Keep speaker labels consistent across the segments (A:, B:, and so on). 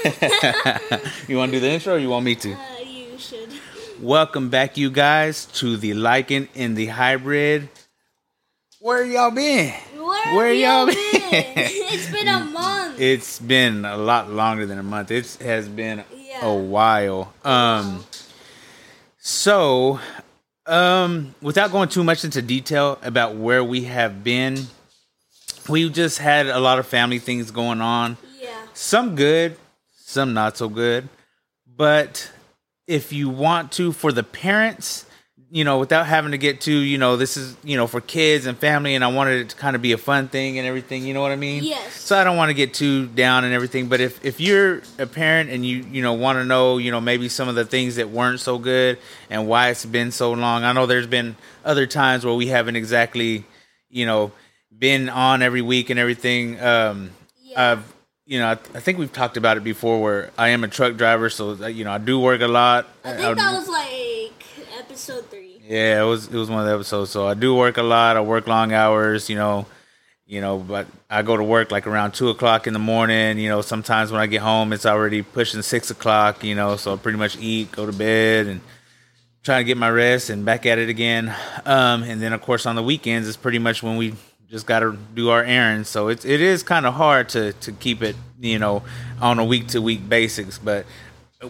A: you want to do the intro or you want me to?
B: Uh, you should.
A: Welcome back, you guys, to the Lycan in the Hybrid. Where y'all been?
B: Where,
A: Where
B: have
A: y'all
B: y'all
A: been?
B: been? it's been a month.
A: It's been a lot longer than a month. It has been
B: Yeah.
A: a while. Um, so, um, without going too much into detail about where we have been, we just had a lot of family things going on.
B: yeah.
A: some good, some not so good. But if you want to, for the parents, you know, without having to get to, you know, this is, you know, for kids and family, and I wanted it to kind of be a fun thing and everything, you know what I mean?
B: Yes.
A: So I don't want to get too down and everything, but if if you're a parent and you you know want to know, you know, maybe some of the things that weren't so good and why it's been so long. I know there's been other times where we haven't exactly, you know, been on every week and everything. Um,
B: Yeah.
A: I've you know, I, I think we've talked about it before. Where I am a truck driver, so uh, you know, I do work a lot.
B: I think that was like episode three.
A: yeah, it was it was one of the episodes. So I do work a lot. I work long hours. You know, you know, but I go to work like around two o'clock in the morning. You know, sometimes when I get home, it's already pushing six o'clock. You know, so I pretty much eat, go to bed, and try to get my rest, and back at it again. Um, and then of course on the weekends, it's pretty much when we just got to do our errands. So it's it is kind of hard to to keep it, you know, on a week to week basis. But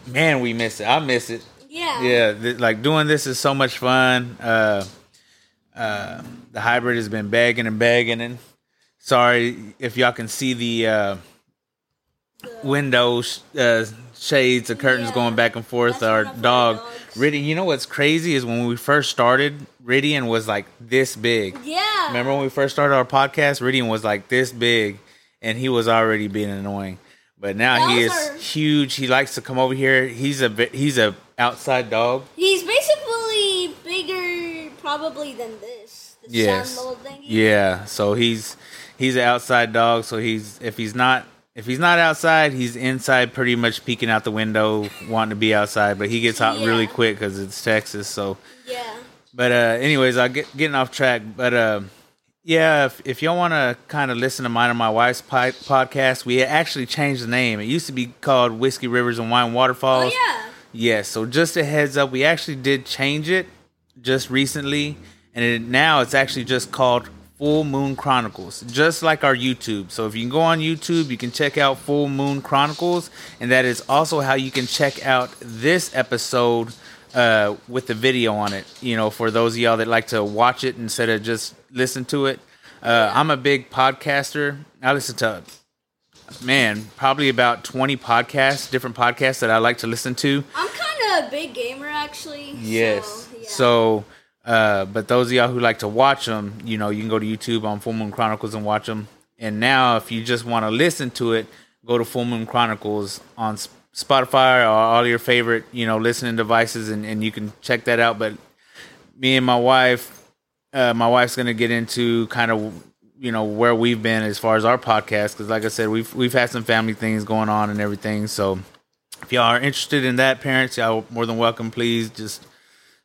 A: man, we miss it. I miss it
B: Yeah.
A: yeah th- like doing this is so much fun uh uh the hybrid has been begging and begging and sorry if y'all can see the uh windows uh shades the curtains
B: Yeah.
A: going back and forth
B: That's
A: our
B: one of our
A: dog. Riddy, you know what's crazy is when we first started Ridian was like this big
B: Yeah.
A: remember when we first started our podcast Ridian was like this big and he was already being annoying but now
B: That
A: he is
B: our-
A: huge he likes to come over here he's a he's a outside dog
B: He's basically bigger, probably than this.
A: Yes. Yeah. So he's he's an outside dog. So he's if he's not if he's not outside, he's inside, pretty much peeking out the window, wanting to be outside. But he gets out really quick because it's Texas. So,
B: Yeah.
A: but uh, anyways, I get getting off track. But uh, yeah, if, if y'all want to kind of listen to mine and my wife's pi- podcast, we actually changed the name. It used to be called Whiskey Rivers and Wine
B: Oh
A: Waterfalls.
B: yeah.
A: Yes, so just a heads up, we actually did change it just recently, and it, now it's actually just called Full Moon Chronicles, just like our YouTube. So if you can go on YouTube, you can check out Full Moon Chronicles, and that is also how you can check out this episode uh, with the video on it. You know, for those of y'all that like to watch it instead of just listen to it. Uh, I'm a big podcaster. I listen to man, probably about 20 podcasts, different podcasts that I like to listen to.
B: I'm kind of a big gamer, actually.
A: Yes.
B: So, yeah.
A: So, uh, but those of y'all who like to watch them, you know, you can go to YouTube on Full Moon Chronicles and watch them. And now, if you just want to listen to it, go to Full Moon Chronicles on Spotify or all your favorite, you know, listening devices, and, and you can check that out. But me and my wife, uh, my wife's gonna get into kind of you know where we've been as far as our podcast because like i said we've we've had some family things going on and everything so if y'all are interested in that parents y'all more than welcome please just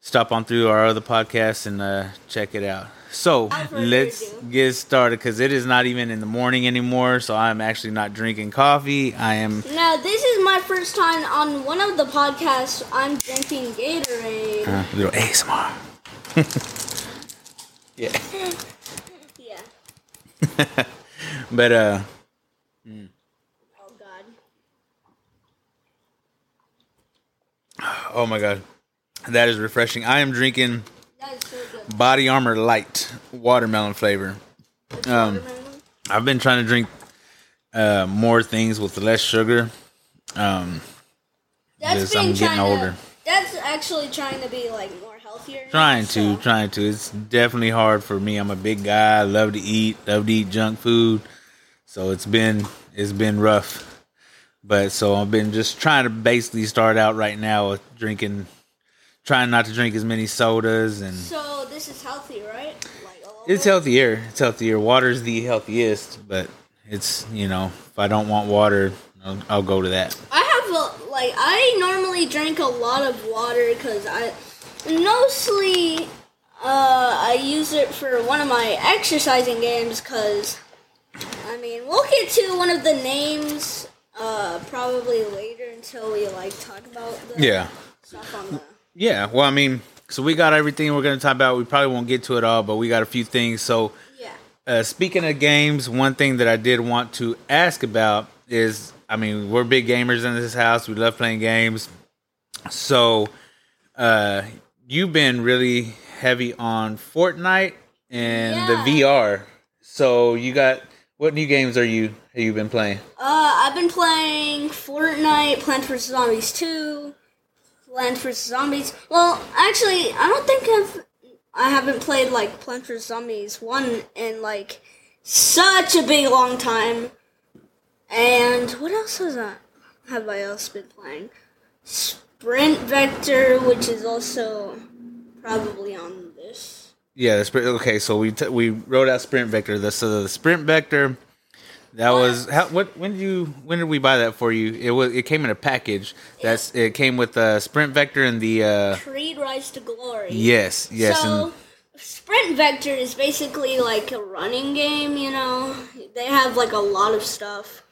A: stop on through our other podcasts and uh, check it out so let's get started because it is not even in the morning anymore so i'm actually not drinking coffee i am
B: Now, this is my first time on one of the podcasts. I'm drinking Gatorade.
A: uh, little asmr yeah
B: Yeah.
A: but uh
B: Oh God.
A: oh my god that is refreshing i am drinking
B: so
A: body armor light watermelon flavor um
B: Watermelon.
A: I've been trying to drink uh, more things with less sugar. Um,
B: That's
A: I'm getting
B: trying
A: older.
B: To, that's actually trying to be like more healthier.
A: trying to,
B: so-
A: trying to. It's definitely hard for me. I'm a big guy. I love to eat. Love to eat junk food. So it's been it's been rough. But so I've been just trying to basically start out right now with drinking, trying not to drink as many sodas and
B: So this is healthy, right? Like
A: it's healthier. It's healthier. Water's the healthiest, but it's you know if I don't want water, I'll, I'll go to that.
B: I have a like I normally drink a lot of water because I mostly uh, I use it for one of my exercising games because I mean we'll get to one of the names uh, probably later until we like talk about the
A: Yeah.
B: stuff on the.
A: Yeah. Well, I mean, so we got everything we're going to talk about. We probably won't get to it all, but we got a few things. So,
B: Yeah.
A: uh, speaking of games, one thing that I did want to ask about is, I mean, we're big gamers in this house. We love playing games. So, uh, you've been really heavy on Fortnite and
B: Yeah.
A: the VR. So, you got what new games are you have you been playing?
B: Uh, I've been playing Fortnite, Plants vs Zombies 2, Plants vs Zombies. Well, actually, I don't think I've I haven't played like Plants vs Zombies 1 in like such a big long time. And what else has I have I else been playing? Sprint Vector, which is also probably on this.
A: Yeah, the sprint. Okay, so we t- we wrote out Sprint Vector. The so the Sprint Vector. That was how. What when did you when did we buy that for you? It was it came in a package. That's it came with the Sprint Vector and the uh
B: Creed Rise to Glory.
A: yes yes
B: So,
A: and
B: Sprint Vector is basically like a running game, you know? They have like a lot of stuff.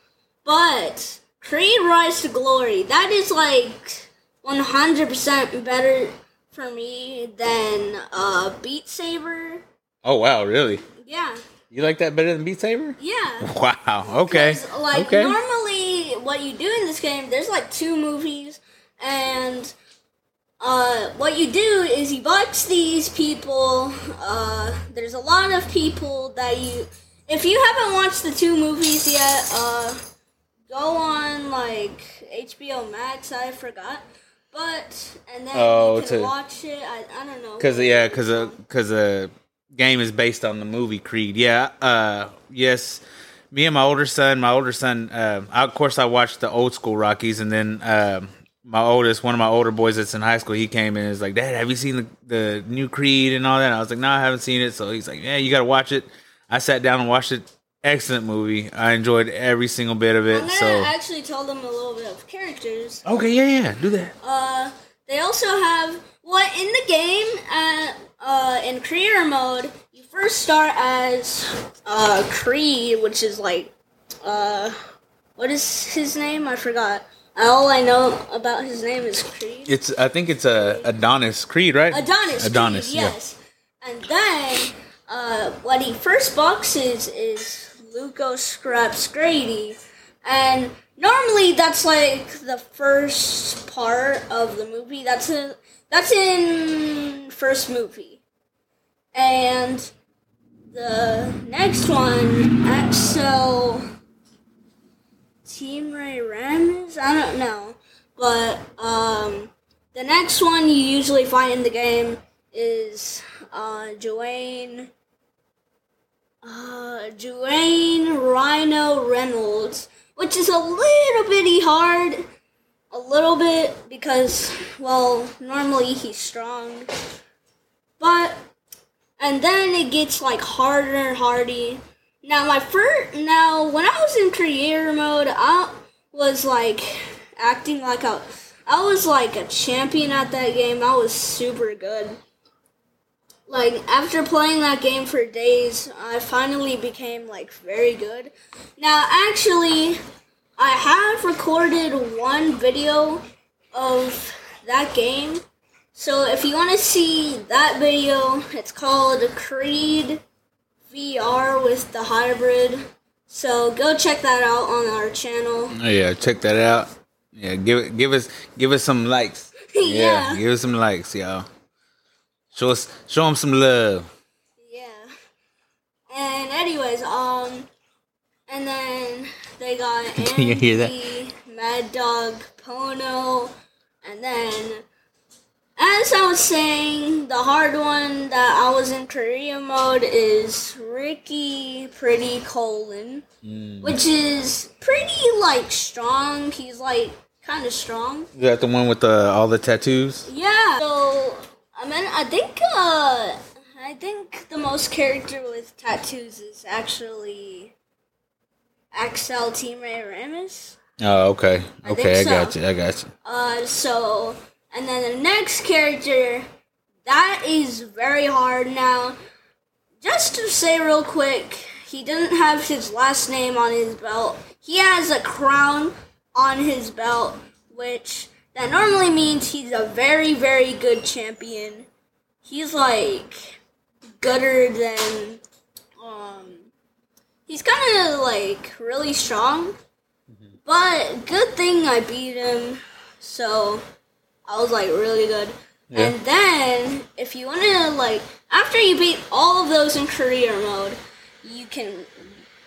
B: But Creed Rise to Glory, that is like 100% better for me than uh, Beat Saber.
A: oh wow really
B: Yeah,
A: you like that better than Beat Saber?
B: yeah.
A: Wow okay
B: 'Cause, Like
A: okay
B: normally, what you do in this game, there's like two movies, and uh, what you do is you box these people. Uh, there's a lot of people that you. If you haven't watched the two movies yet, uh, go on like HBO Max. I forgot, but and then
A: Oh,
B: you can
A: to-
B: watch it. I, I don't know.
A: Because yeah, because because the game is based on the movie Creed. Yeah. Uh. Yes. Me and my older son. My older son. Uh, I, of course, I watched the old school Rockies, and then um my oldest, one of my older boys that's in high school, he came in and was like, "Dad, have you seen the the new Creed and all that?" I was like, "No, I haven't seen it." So he's like, "Yeah, you got to watch it." I sat down and watched it. Excellent movie. I enjoyed every single bit of
B: I'm
A: it.
B: gonna
A: So
B: actually tell them a little bit of characters.
A: okay, yeah, yeah, do that.
B: Uh, they also have what in the game at uh in creator mode. You first start as uh Creed, which is like uh what is his name? I forgot. All I know about his name is Creed.
A: It's I think it's a Adonis Creed, right?
B: Adonis.
A: Adonis.
B: Creed, yes. And then uh, what he first boxes is Luco Scraps Grady, and normally that's like the first part of the movie. That's in that's in first movie, and the next one, Axel Team Ray Rams. I don't know, but um. The next one you usually find in the game is uh, Joanne. Uh, Joanne Rhino Reynolds, which is a little bitty hard, a little bit because, well, normally he's strong, but and then it gets like harder and hardy. Now my first, now when I was in creator mode, I was like acting like a I was like a champion at that game. I was super good. Like after playing that game for days, I finally became like very good. Now actually, I have recorded one video of that game. So if you want to see that video, it's called Creed VR with the hybrid. So go check that out on our channel.
A: Oh, yeah, check that out. Yeah, give it, give us, give us some likes. Yeah,
B: Yeah.
A: give us some likes, y'all. Show us, show them some love.
B: Yeah. And anyways, um, and then they got
A: Can you hear that?
B: Andy, Mad Dog, Pono, and then, as I was saying, the hard one that I was in career mode is Ricky Pretty Conlan,
A: Mm.
B: which is pretty like strong. He's like kind of strong.
A: Is that the one with the all the tattoos?
B: Yeah. So I mean, I think uh, I think the most character with tattoos is actually Axel Team Ray Ramis.
A: Oh, okay,
B: I
A: okay, I got you, I got you.
B: Uh, so and then the next character that is very hard now. Just to say real quick, he doesn't have his last name on his belt. He has a crown on his belt, which that normally means he's a very, very good champion. He's like gooder than um he's kind of like really strong. But good thing I beat him. So I was like really good.
A: Yeah.
B: And then if you want to like after you beat all of those in career mode, you can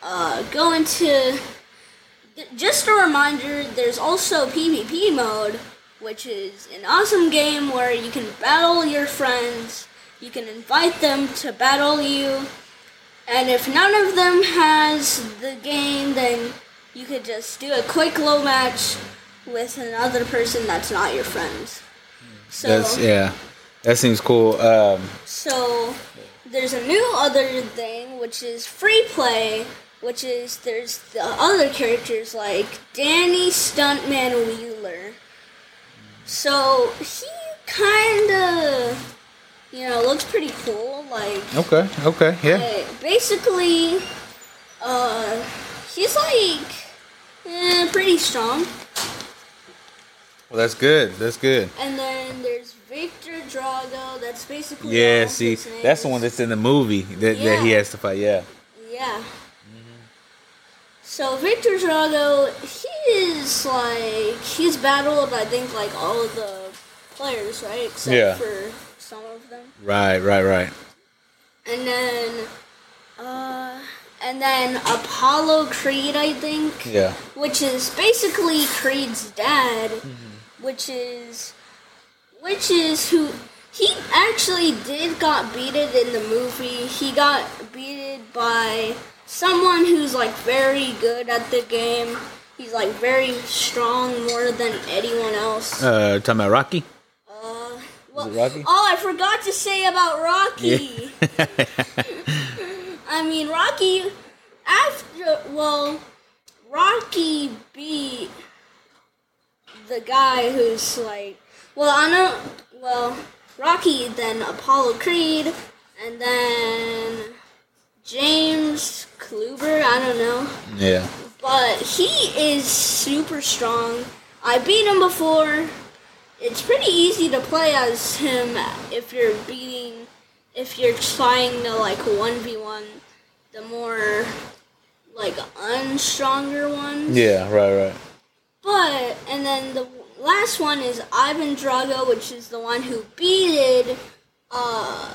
B: uh, go into just a reminder there's also PvP mode, which is an awesome game where you can battle your friends, you can invite them to battle you, and if none of them has the game, then you could just do a quick low match with another person that's not your friends. So,
A: That's yeah. That seems cool. Um,
B: so there's a new other thing which is free play, which is there's the other characters like Danny Stuntman Wheeler. So he kind of, you know, looks pretty cool. Like
A: okay, okay, yeah.
B: basically, uh, he's like eh, pretty strong.
A: Well, that's good. That's good.
B: And then there's Viktor Drago. That's basically
A: Yeah, see, that's the one that's in the movie that, that he has to fight. Yeah.
B: Yeah. So Viktor Drago, he is like he's battled I think like all of the players, right? Except
A: Yeah.
B: for some of them.
A: Right, right, right.
B: And then uh and then Apollo Creed I think.
A: Yeah.
B: Which is basically Creed's dad, which is which is who he actually did got beaten in the movie. He got beaten by someone who's like very good at the game. He's like very strong more than anyone else.
A: Uh, talking about Rocky.
B: Uh, well,
A: Rocky?
B: Oh, I forgot to say about Rocky. Yeah. I mean, Rocky, after, well, Rocky beat the guy who's like, well, I know, well, Rocky, then Apollo Creed, and then James Clubber, I don't know.
A: yeah.
B: But he is super strong. I beat him before. It's pretty easy to play as him if you're beating, if you're trying to like 1v1 the more like unstronger ones.
A: Yeah. Right. Right.
B: But, and then the last one is Ivan Drago, which is the one who beated uh,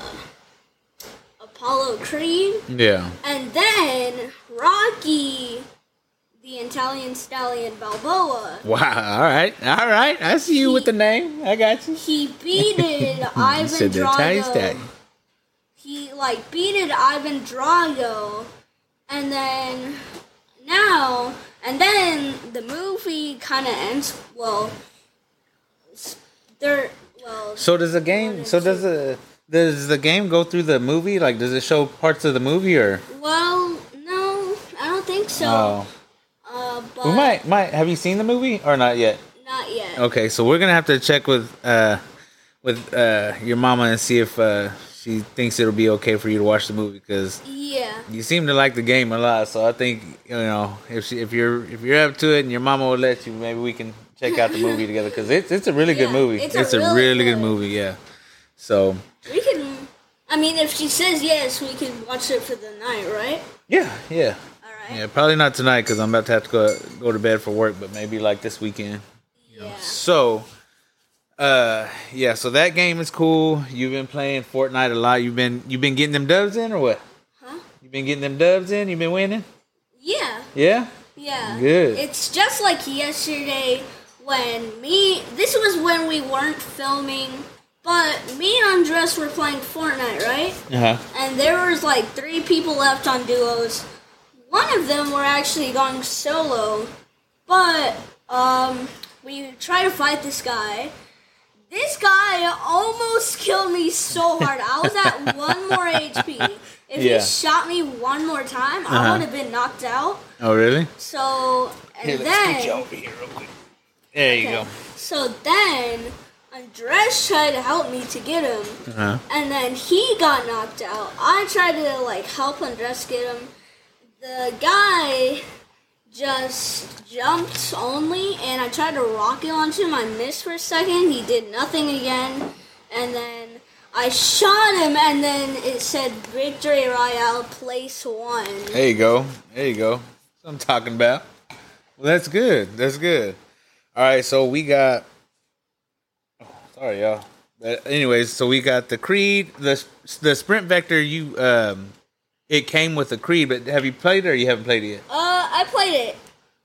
B: Apollo Creed.
A: Yeah.
B: And then Rocky, the Italian stallion Balboa,
A: Wow. All right. All right. I see you with the name. I got you.
B: he beated Ivan
A: said the Italian
B: Drago.
A: stallion.
B: He like beated Ivan Drago, and then now and then the movie kind of ends. Well, there. Well,
A: So does the game? So does the does the game go through the movie? Like, does it show parts of the movie or?
B: well, no, I don't think so.
A: Oh,
B: Uh, but
A: we might might. Have you seen the movie or not yet?
B: not yet.
A: Okay, so we're gonna have to check with uh with uh your mama and see if uh she thinks it'll be okay for you to watch the movie because
B: Yeah.
A: you seem to like the game a lot. So I think you know if she, if you're if you're up to it and your mama will let you, maybe we can check out the movie together because it's it's a really good movie.
B: it's
A: It's,
B: a
A: a,
B: really
A: really good
B: good-
A: movie. Yeah. So
B: We can. I mean, if she says yes, we can watch it for the night, right?
A: yeah, yeah,
B: All right.
A: yeah. Probably not tonight because I'm about to have to go go to bed for work, but maybe like this weekend.
B: Yeah.
A: So, uh, yeah. So that game is cool. You've been playing Fortnite a lot. You've been you've been getting them dubs in or what?
B: Huh?
A: You've been getting them dubs in. You've been winning.
B: Yeah.
A: Yeah.
B: Yeah.
A: Good.
B: It's just like yesterday when me. This was when we weren't filming, but me and Andres were playing Fortnite, right?
A: Uh huh.
B: And there was like three people left on duos. One of them were actually going solo, but um, we tried to fight this guy. This guy almost killed me so hard. I was at one more HP. If
A: Yeah.
B: he shot me one more time, I
A: Uh-huh.
B: would have been knocked out.
A: Oh really?
B: So and
A: Here, let's scoot you
B: then
A: over here real quick. There you
B: okay. so then Andres tried to help me to get him.
A: Uh huh.
B: And then he got knocked out. I tried to like help Andres get him. The guy just jumped only, and I tried to rocket launch him. I missed for a second. He did nothing again, and then I shot him, and then it said Victory Royale Place One.
A: There you go. There you go. I'm talking about. Well, that's good. That's good. All right, so we got. Oh, sorry, y'all. But anyways, so we got the Creed, the the Sprint Vector. You um, it came with the Creed, but have you played it or you haven't played it yet?
B: Uh, I played it.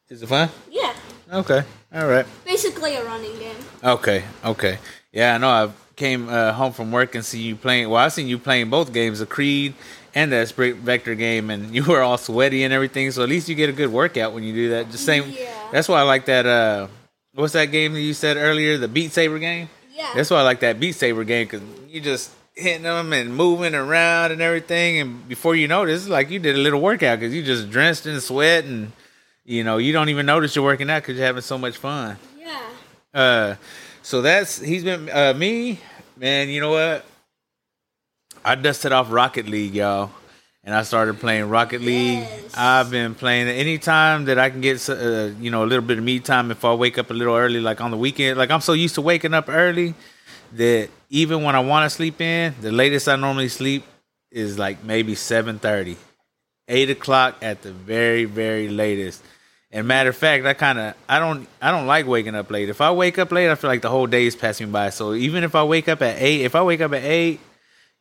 A: Is it fun?
B: Yeah,
A: Okay. All right.
B: basically a running game.
A: Okay. Okay. Yeah, I know. I came uh, home from work and see you playing. Well, I seen you playing both games, the Creed and the Sprint Vector game, and you were all sweaty and everything. So at least you get a good workout when you do that. Just same.
B: Yeah.
A: That's why I like that. Uh, what's that game that you said earlier? The Beat Saber game.
B: Yeah.
A: That's why I like that Beat Saber game because you just hitting them and moving around and everything, and before you know it, it's like you did a little workout because you just drenched in sweat and you know you don't even notice you're working out because you're having so much fun.
B: yeah.
A: Uh, so that's he's been uh me, man. You know what? I dusted off Rocket League, y'all, and I started playing Rocket League.
B: Yes.
A: I've been playing it anytime that I can get, uh, you know, a little bit of me time. If I wake up a little early, like on the weekend, like I'm so used to waking up early that even when I want to sleep in, the latest I normally sleep is like maybe 7.30, 8 o'clock at the very very latest. And matter of fact, I kind of I don't I don't like waking up late. If I wake up late, I feel like the whole day is passing by. So even if I wake up at eight, if I wake up at eight,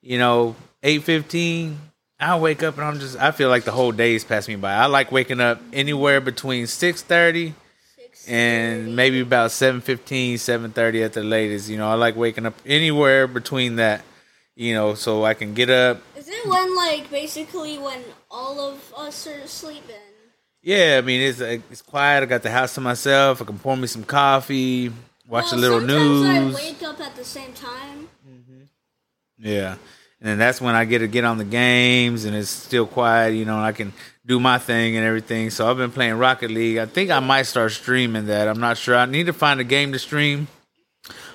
A: you know, eight fifteen, I wake up and I'm just I feel like the whole day is passing by. I like waking up anywhere between six thirty and maybe about 7.15 7.30 at the latest you know i like waking up anywhere between that you know so i can get up.
B: Is it when like basically when all of us are sleeping?
A: yeah i mean it's uh, it's quiet. I got the house to myself. I can pour me some coffee watch a
B: Well,
A: little
B: sometimes
A: news.
B: I wake up at the same time.
A: yeah and then that's when i get to get on the games and it's still quiet you know and i can do my thing and everything. So i've been playing rocket league. I think i might start streaming that. I'm not sure. I need to find a game to stream.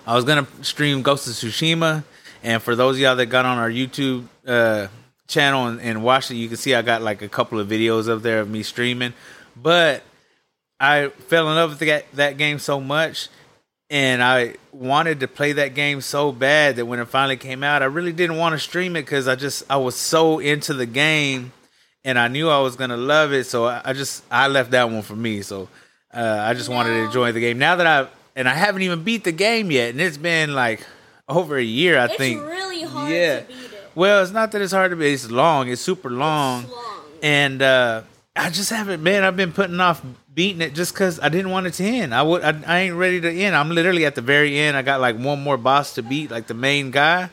A: I was gonna stream Ghost of Tsushima, and for those of y'all that got on our YouTube uh, channel and, and watched it, you can see I got like a couple of videos up there of me streaming. But I fell in love with that game so much, and I wanted to play that game so bad that when it finally came out, I really didn't want to stream it because I just I was so into the game, and I knew I was gonna love it. So I, I just I left that one for me. So uh, I just wanted to enjoy the game. Now that I and I haven't even beat the game yet, and it's been like over a year. I think.
B: It's
A: think.
B: really hard
A: yeah.
B: to beat it.
A: Well, it's not that it's hard to beat. It's long. It's super long.
B: It's long.
A: And uh, I just haven't, man. I've been putting off beating it just because I didn't want it to end. I would. I, I ain't ready to end. I'm literally at the very end. I got like one more boss to beat, like the main guy.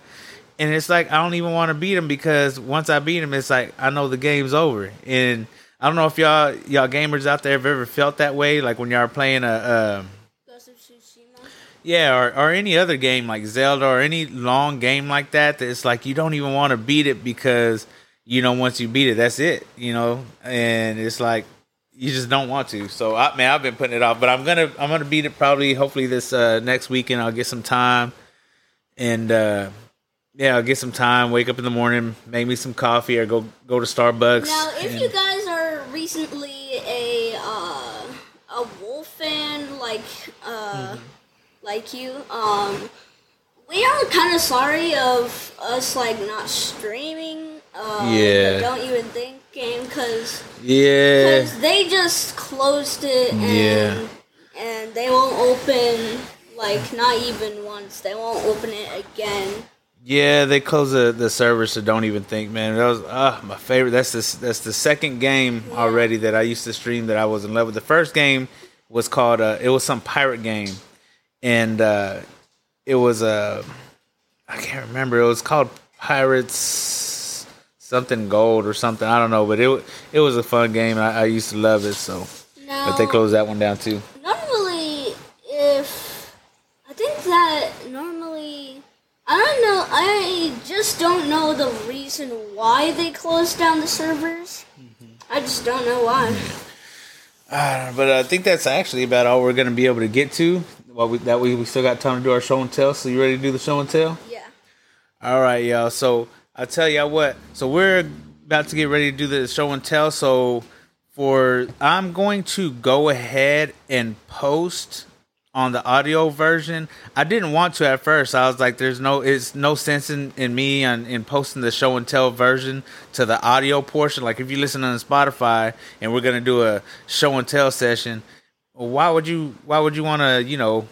A: And it's like I don't even want to beat him because once I beat him, it's like I know the game's over. And I don't know if y'all y'all gamers out there have ever felt that way, like when y'all are playing a.
B: Tsushima.
A: yeah, or, or any other game like Zelda or any long game like that, that it's like you don't even want to beat it because you know once you beat it, that's it, you know, and it's like you just don't want to. So I man, I've been putting it off, but I'm gonna I'm gonna beat it probably hopefully this uh, next weekend. I'll get some time and uh, yeah, I'll get some time. Wake up in the morning, make me some coffee, or go go to Starbucks.
B: Now, if
A: and-
B: you guys are recently a uh, a wolf fan like uh,
A: Mm-hmm.
B: like you, um, we are kind of sorry of us like not streaming. Uh,
A: Yeah.
B: Don't even think game because
A: yeah,
B: they just closed it and
A: Yeah.
B: and they won't open like not even once. They won't open it again.
A: Yeah, they closed the, the servers, so don't even think, man. That was uh, my favorite. That's the that's the second game already that I used to stream that I was in love with. The first game was called uh, it was some pirate game, and uh, it was uh, I can't remember. It was called Pirates something Gold or something. I don't know, but it it was a fun game. I, I used to love it. So,
B: Now,
A: but they closed that one down too.
B: normally if i think that normally i don't know i just don't know the reason why they closed down the servers i just don't know why
A: Uh, but I think that's actually about all we're gonna be able to get to. Well, we, that way we still got time to do our show and tell. So you ready to do the show and tell?
B: yeah
A: All right, y'all. So I tell y'all what. So we're about to get ready to do the show and tell. So for I'm going to go ahead and post on the audio version. I didn't want to at first. I was like, "There's no, it's no sense in, in me on in posting the show and tell version to the audio portion. Like if you listen on Spotify and we're gonna do a show and tell session, why would you? Why would you want to? You know,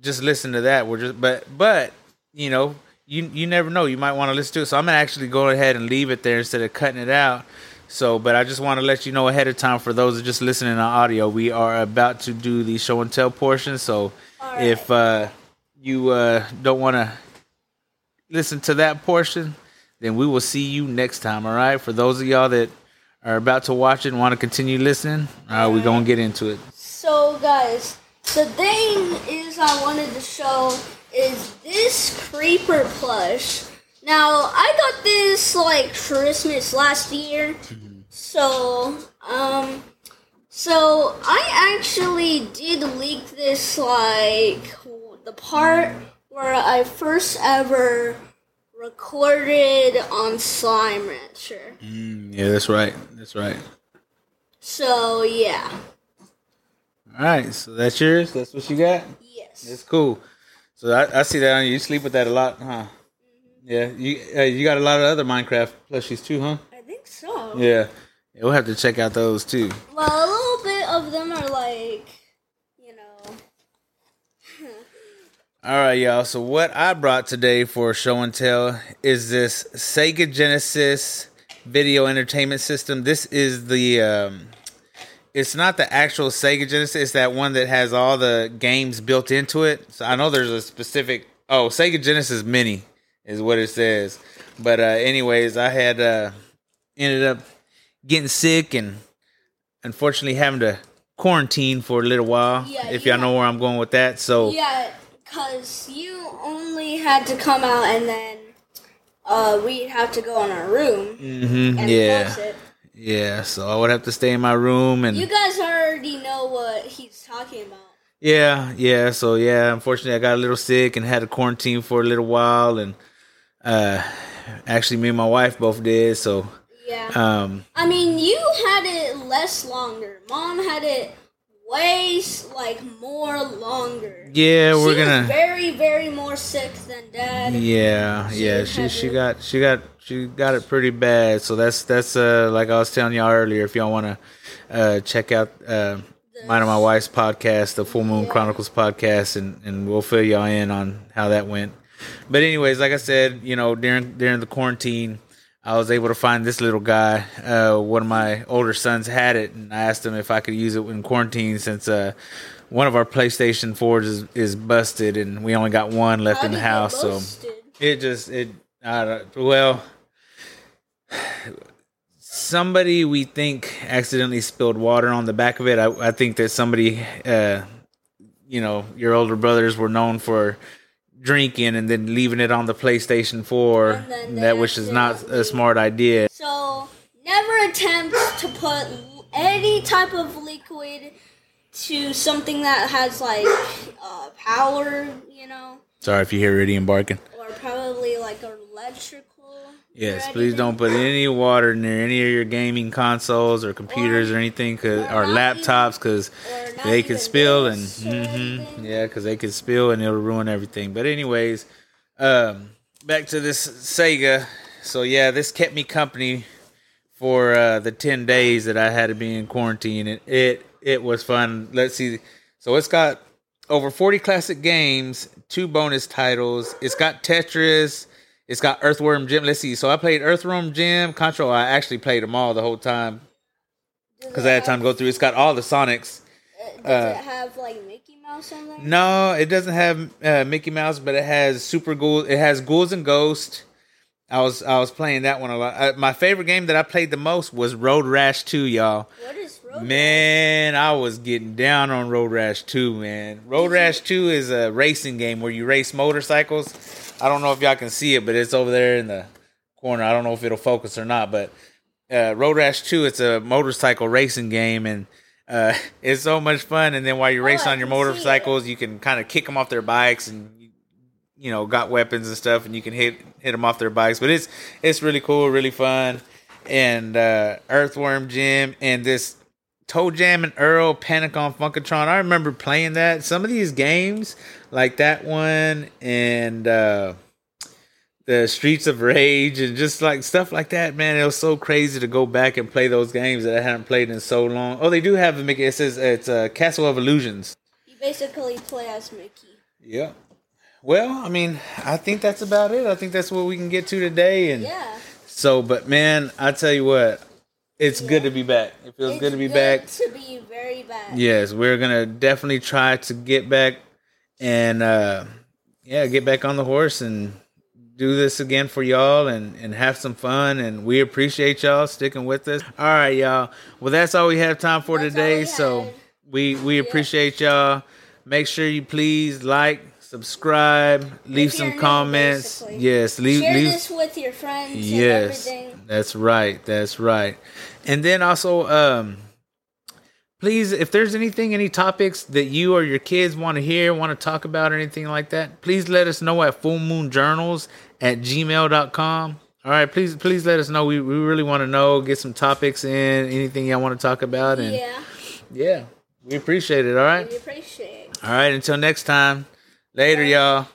A: just listen to that. We're just, but but you know, you you never know. You might want to listen to it. So I'm gonna actually go ahead and leave it there instead of cutting it out. So, but I just want to let you know ahead of time for those that just listening on audio, we are about to do the show and tell portion. So,
B: right.
A: if uh, you uh, don't want to listen to that portion, then we will see you next time. All right. For those of y'all that are about to watch it and want to continue listening, all right, we're gonna get into it.
B: So, guys, the thing is, I wanted to show is this creeper plush. Now, I got this like Christmas last year. So, um, so I actually did leak this like the part where I first ever recorded on Slime Rancher.
A: Mm, yeah, that's right. That's right.
B: So, yeah.
A: All right. So that's yours. That's what you got.
B: Yes.
A: That's cool. So I, I see that on you. You sleep with that a lot, huh? Yeah. You uh, you got a lot of other Minecraft plushies too, huh?
B: I think so.
A: Yeah. yeah. We'll have to check out those too.
B: Well, a little bit of them are like, you know.
A: All right, y'all. So what I brought today for show and tell is this Sega Genesis video entertainment system. This is the um it's not the actual Sega Genesis, it's that one that has all the games built into it. So I know there's a specific oh, Sega Genesis Mini is what it says. But uh anyways, I had uh ended up getting sick and unfortunately having to quarantine for a little while.
B: Yeah,
A: if y'all know where I'm going with that. So
B: Yeah, because you only had to come out and then uh, we'd have to go in our room
A: Mhm,
B: and
A: yeah. Yeah, so I would have to stay in my room and
B: You guys already know what he's talking about.
A: yeah, yeah. So yeah, unfortunately, I got a little sick and had to quarantine for a little while, and uh, actually, me and my wife both did. So
B: Yeah.
A: um,
B: I mean, you had it less longer. Mom had it way like more longer.
A: yeah, we're gonna
B: very, very more sick than dad.
A: yeah,
B: She
A: yeah. She she
B: it.
A: got she got she got it pretty bad. So that's that's uh like I was telling y'all earlier. If y'all want to uh check out uh. Mine and my wife's podcast, the Full Moon Chronicles podcast, and, and we'll fill y'all in on how that went. But anyways, like I said, you know, during during the quarantine, I was able to find this little guy. Uh, one of my older sons had it, and I asked him if I could use it in quarantine since uh, one of our PlayStation fours is, is busted, and we only got one left
B: How
A: in the house. So it just it I don't, well somebody we think accidentally spilled water on the back of it. I, I think that somebody uh you know your older brothers were known for drinking and then leaving it on the playstation 4
B: And then they
A: that which is not a smart idea.
B: So never attempt to put any type of liquid to something that has like uh, power, you know,
A: sorry if you hear Iridium barking.
B: Or probably like electrical.
A: Yes please don't put any water near any of your gaming consoles or computers or,
B: Or-
A: anything cause,
B: or
A: or laptops because they could spill and
B: this or
A: hmm yeah because they could spill and it'll ruin everything. But anyways um back to this sega. So yeah this kept me company for uh the 10 days that i had to be in quarantine. And it it was fun. Let's see. So it's got over 40 classic games two bonus titles. It's got tetris it's got earthworm jim let's see so i played earthworm jim control i actually played them all the whole time because i had time to go through it's got all the sonics
B: have- Does
A: uh,
B: it have like Mickey Mouse on there?
A: No, it doesn't have uh, Mickey Mouse, but it has Super Ghouls. It has Ghouls and Ghosts. I was I was playing that one a lot. Uh, my favorite game that I played the most was Road Rash Two, y'all.
B: What is Road
A: Man, I was getting down on Road Rash 2, man. Road Rash 2 is a racing game where you race motorcycles. I don't know if y'all can see it, but it's over there in the corner. I don't know if it'll focus or not, but uh, Road Rash 2, it's a motorcycle racing game and uh, it's so much fun. And then while you race
B: Oh, I
A: on your
B: can see it.
A: motorcycles, you can kind of kick them off their bikes and you, you know got weapons and stuff, and you can hit hit them off their bikes. But it's it's really cool, really fun. And uh, Earthworm Jim and this Toe Jam and Earl Panic on Funkotron. I remember playing that. Some of these games, like that one and uh the Streets of Rage and just like stuff like that, man. It was so crazy to go back and play those games that I hadn't played in so long. Oh, they do have a Mickey. It says it's uh, Castle of Illusions.
B: You basically play as Mickey.
A: Yeah. Well, I mean, I think that's about it. I think that's what we can get to today. And
B: Yeah.
A: so, but man, I tell you what, it's good to be back. It feels
B: It's
A: good to be back.
B: To be very back.
A: Yes, we're gonna definitely try to get back and uh yeah, get back on the horse and do this again for y'all and and have some fun and we appreciate y'all sticking with us. All right, y'all. Well, that's all we have time for
B: That's
A: today.
B: we
A: So we we appreciate y'all. Make sure you please like, subscribe, leave some
B: new,
A: comments. Yes, leave
B: Share
A: leave
B: this with your friends
A: yes
B: and everything.
A: that's right that's right and then also um please if there's anything any topics that you or your kids want to hear want to talk about or anything like that please let us know at full moon journals at gmail.com all right please please let us know we, we really want to know get some topics in anything y'all want to talk about and
B: Yeah.
A: yeah we appreciate it all right
B: We appreciate it.
A: all right until next time later y'all